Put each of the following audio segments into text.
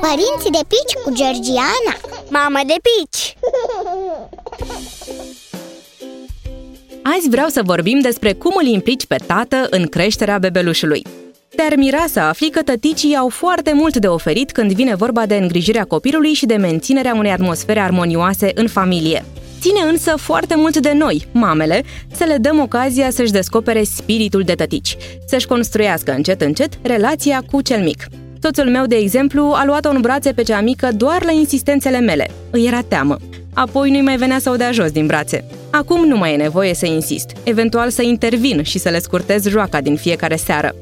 Părinții de pici cu Georgiana Mamă de pici! Azi vreau să vorbim despre cum îl implici pe tată în creșterea bebelușului. Te-ar mira să afli că tăticii au foarte mult de oferit când vine vorba de îngrijirea copilului și de menținerea unei atmosfere armonioase în familie. Ține însă foarte mult de noi, mamele, să le dăm ocazia să-și descopere spiritul de tătici, să-și construiască încet încet relația cu cel mic. Soțul meu, de exemplu, a luat-o în brațe pe cea mică doar la insistențele mele. Îi era teamă. Apoi nu-i mai venea să o dea jos din brațe. Acum nu mai e nevoie să insist, eventual să intervin și să le scurtez joaca din fiecare seară.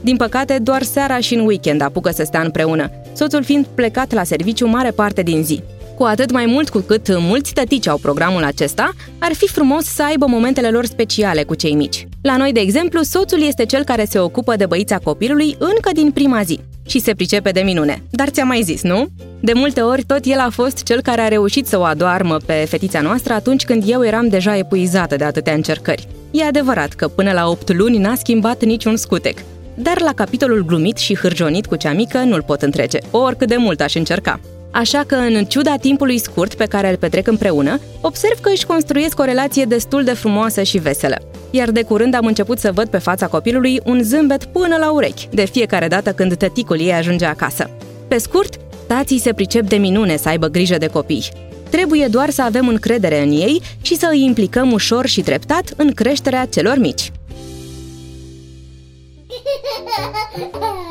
Din păcate, doar seara și în weekend apucă să stea împreună, soțul fiind plecat la serviciu mare parte din zi. Cu atât mai mult cu cât mulți tătici au programul acesta, ar fi frumos să aibă momentele lor speciale cu cei mici. La noi, de exemplu, soțul este cel care se ocupă de băița copilului încă din prima zi și se pricepe de minune. Dar ți-am mai zis, nu? De multe ori, tot el a fost cel care a reușit să o adoarmă pe fetița noastră atunci când eu eram deja epuizată de atâtea încercări. E adevărat că până la 8 luni n-a schimbat niciun scutec. Dar la capitolul glumit și hârjonit cu cea mică nu-l pot întrece, oricât de mult aș încerca. Așa că, în ciuda timpului scurt pe care îl petrec împreună, observ că își construiesc o relație destul de frumoasă și veselă. Iar de curând am început să văd pe fața copilului un zâmbet până la urechi, de fiecare dată când tăticul ei ajunge acasă. Pe scurt, tații se pricep de minune să aibă grijă de copii. Trebuie doar să avem încredere în ei și să îi implicăm ușor și treptat în creșterea celor mici.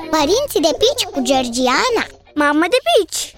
Părinții de pici cu Georgiana Mamă de pici!